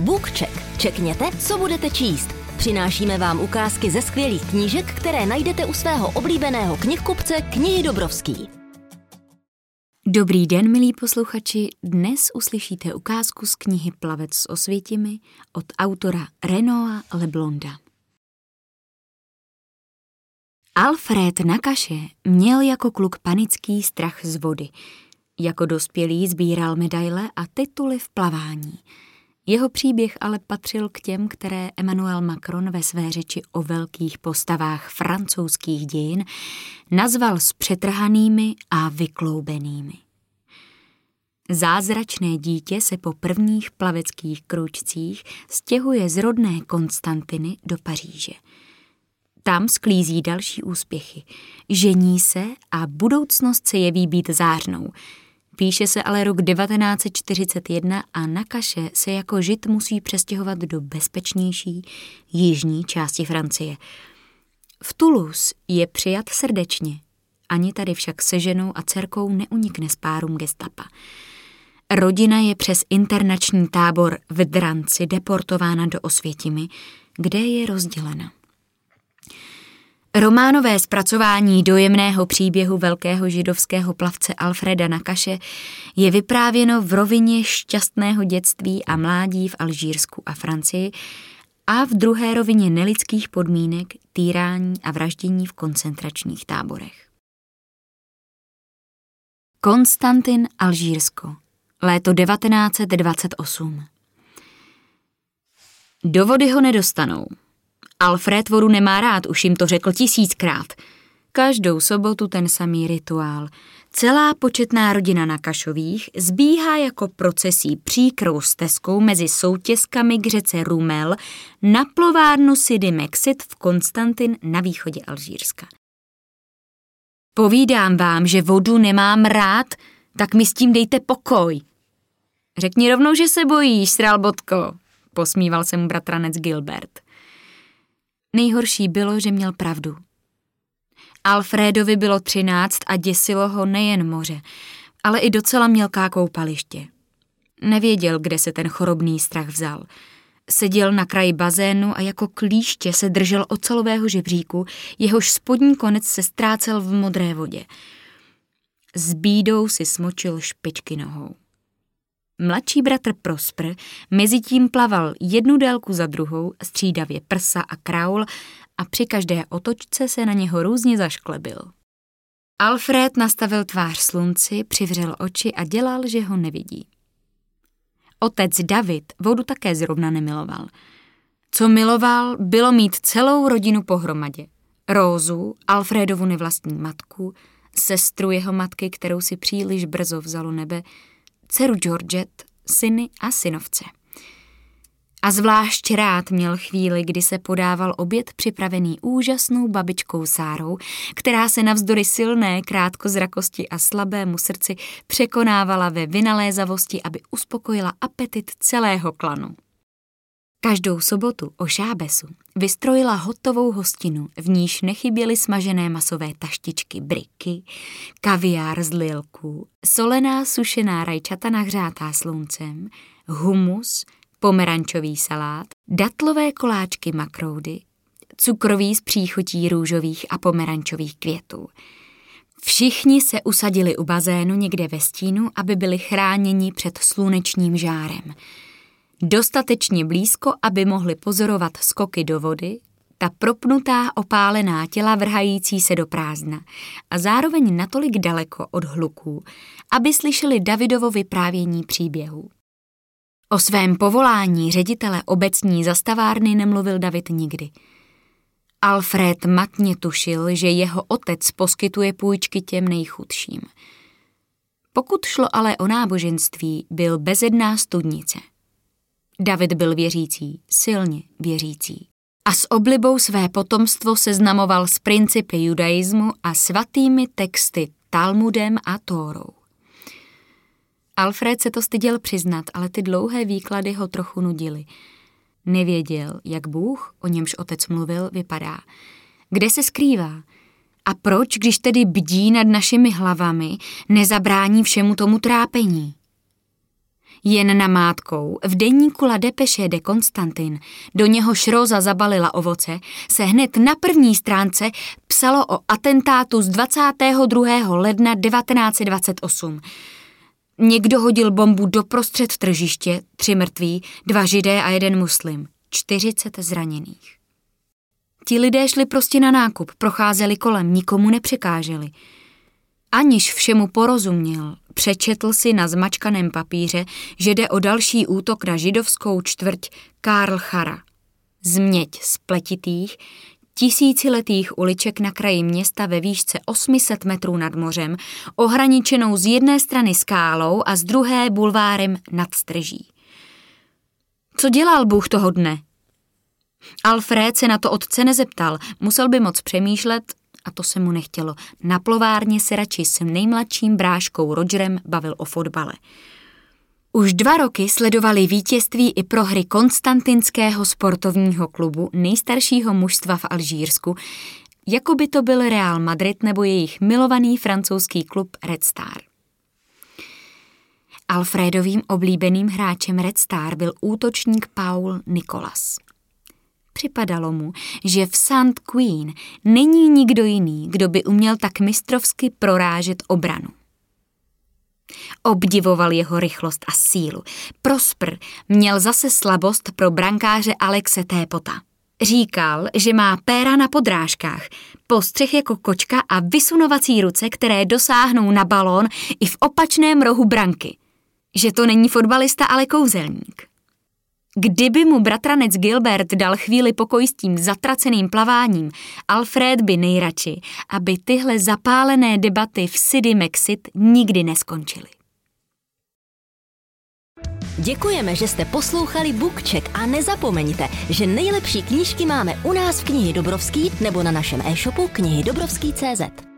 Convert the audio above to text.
BookCheck. Čekněte, co budete číst. Přinášíme vám ukázky ze skvělých knížek, které najdete u svého oblíbeného knihkupce Knihy Dobrovský. Dobrý den, milí posluchači. Dnes uslyšíte ukázku z knihy Plavec s osvětimi od autora Renoa Leblonda. Alfred Nakaše měl jako kluk panický strach z vody. Jako dospělý sbíral medaile a tituly v plavání. Jeho příběh ale patřil k těm, které Emmanuel Macron ve své řeči o velkých postavách francouzských dějin nazval s přetrhanými a vykloubenými. Zázračné dítě se po prvních plaveckých kručcích stěhuje z rodné Konstantiny do Paříže – tam sklízí další úspěchy. Žení se a budoucnost se jeví být zářnou. Píše se ale rok 1941 a na kaše se jako žid musí přestěhovat do bezpečnější jižní části Francie. V Toulouse je přijat srdečně. Ani tady však se ženou a dcerkou neunikne z párům gestapa. Rodina je přes internační tábor v Dranci deportována do Osvětimi, kde je rozdělena. Románové zpracování dojemného příběhu velkého židovského plavce Alfreda Nakaše je vyprávěno v rovině šťastného dětství a mládí v Alžírsku a Francii a v druhé rovině nelidských podmínek, týrání a vraždění v koncentračních táborech. Konstantin Alžírsko, léto 1928 Do vody ho nedostanou, Alfred vodu nemá rád, už jim to řekl tisíckrát. Každou sobotu ten samý rituál. Celá početná rodina na Kašových zbíhá jako procesí příkrou stezkou mezi soutězkami k řece Rumel na plovárnu Sidy Mexit v Konstantin na východě Alžírska. Povídám vám, že vodu nemám rád, tak mi s tím dejte pokoj. Řekni rovnou, že se bojíš, sralbotko, posmíval se mu bratranec Gilbert. Nejhorší bylo, že měl pravdu. Alfredovi bylo třináct a děsilo ho nejen moře, ale i docela mělká koupaliště. Nevěděl, kde se ten chorobný strach vzal. Seděl na kraji bazénu a jako klíště se držel ocelového žebříku, jehož spodní konec se ztrácel v modré vodě. S bídou si smočil špičky nohou. Mladší bratr Prosper mezitím plaval jednu délku za druhou, střídavě prsa a kraul a při každé otočce se na něho různě zašklebil. Alfred nastavil tvář slunci, přivřel oči a dělal, že ho nevidí. Otec David vodu také zrovna nemiloval. Co miloval, bylo mít celou rodinu pohromadě. Rózu, Alfredovu nevlastní matku, sestru jeho matky, kterou si příliš brzo vzalo nebe, dceru Georgette, syny a synovce. A zvlášť rád měl chvíli, kdy se podával oběd připravený úžasnou babičkou Sárou, která se navzdory silné krátkozrakosti a slabému srdci překonávala ve vynalézavosti, aby uspokojila apetit celého klanu. Každou sobotu o šábesu vystrojila hotovou hostinu, v níž nechyběly smažené masové taštičky briky, kaviár z lilků, solená sušená rajčata nahřátá sluncem, humus, pomerančový salát, datlové koláčky makroudy, cukrový z příchutí růžových a pomerančových květů. Všichni se usadili u bazénu někde ve stínu, aby byli chráněni před slunečním žárem – dostatečně blízko, aby mohli pozorovat skoky do vody, ta propnutá opálená těla vrhající se do prázdna a zároveň natolik daleko od hluků, aby slyšeli Davidovo vyprávění příběhů. O svém povolání ředitele obecní zastavárny nemluvil David nikdy. Alfred matně tušil, že jeho otec poskytuje půjčky těm nejchudším. Pokud šlo ale o náboženství, byl bezedná studnice – David byl věřící, silně věřící. A s oblibou své potomstvo seznamoval s principy judaismu a svatými texty Talmudem a Tórou. Alfred se to styděl přiznat, ale ty dlouhé výklady ho trochu nudily. Nevěděl, jak Bůh, o němž otec mluvil, vypadá. Kde se skrývá? A proč, když tedy bdí nad našimi hlavami, nezabrání všemu tomu trápení? Jen namátkou v deníku La Depeche de Konstantin, do něho Šroza zabalila ovoce, se hned na první stránce psalo o atentátu z 22. ledna 1928. Někdo hodil bombu doprostřed tržiště, tři mrtví, dva židé a jeden muslim, 40 zraněných. Ti lidé šli prostě na nákup, procházeli kolem, nikomu nepřekáželi. Aniž všemu porozuměl, přečetl si na zmačkaném papíře, že jde o další útok na židovskou čtvrť Karl Chara. Změť spletitých, tisíciletých uliček na kraji města ve výšce 800 metrů nad mořem, ohraničenou z jedné strany skálou a z druhé bulvárem nad strží. Co dělal Bůh toho dne? Alfred se na to otce nezeptal, musel by moc přemýšlet a to se mu nechtělo. Na plovárně se radši s nejmladším bráškou Rogerem bavil o fotbale. Už dva roky sledovali vítězství i prohry Konstantinského sportovního klubu nejstaršího mužstva v Alžírsku, jako by to byl Real Madrid nebo jejich milovaný francouzský klub Red Star. Alfredovým oblíbeným hráčem Red Star byl útočník Paul Nicolas. Připadalo mu, že v St. Queen není nikdo jiný, kdo by uměl tak mistrovsky prorážet obranu. Obdivoval jeho rychlost a sílu. Prosper měl zase slabost pro brankáře Alexe Tépota. Říkal, že má péra na podrážkách, postřeh jako kočka a vysunovací ruce, které dosáhnou na balón i v opačném rohu branky. Že to není fotbalista, ale kouzelník. Kdyby mu bratranec Gilbert dal chvíli pokoj s tím zatraceným plaváním, Alfred by nejradši, aby tyhle zapálené debaty v City Maxit nikdy neskončily. Děkujeme, že jste poslouchali Bookcheck a nezapomeňte, že nejlepší knížky máme u nás v knihy Dobrovský nebo na našem e-shopu knihy Dobrovský.cz.